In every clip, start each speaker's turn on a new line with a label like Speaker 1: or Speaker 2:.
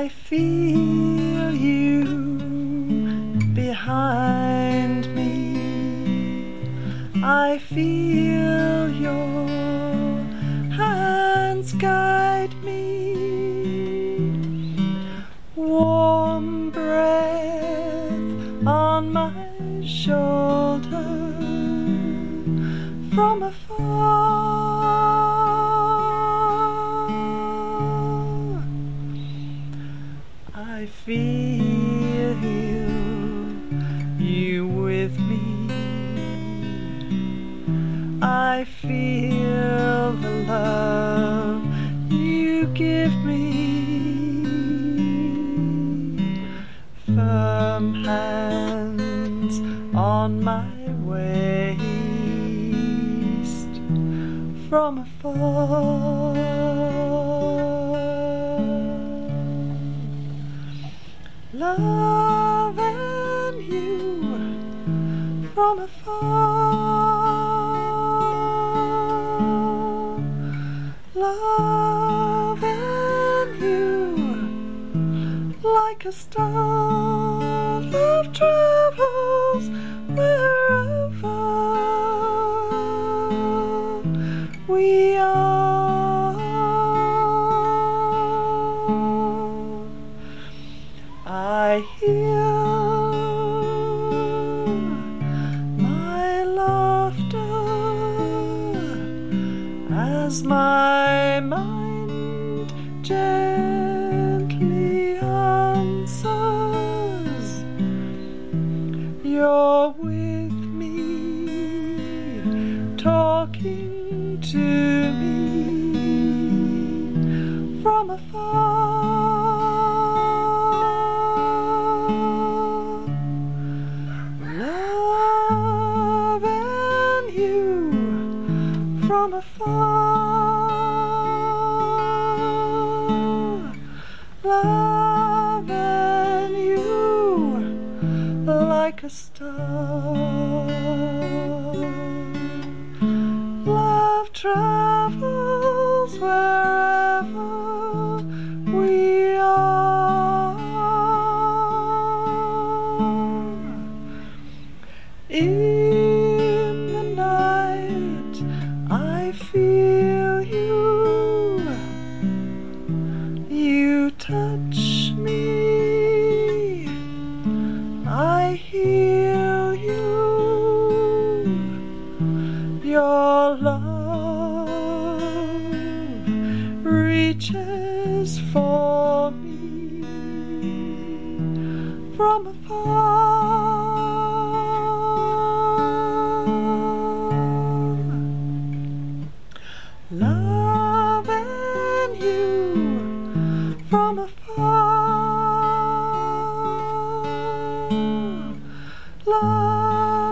Speaker 1: I feel you behind me. I feel your hands guide me. Warm breath on my shoulder from afar. I feel the love you give me. Firm hands on my waist from afar. Love and you from afar. Love and you like a star. Love travels wherever we are. I hear my laughter as my mind gently answers. You're with me, talking to me from afar. Love and you from afar. Like star.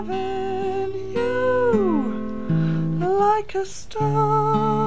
Speaker 1: And you like a star.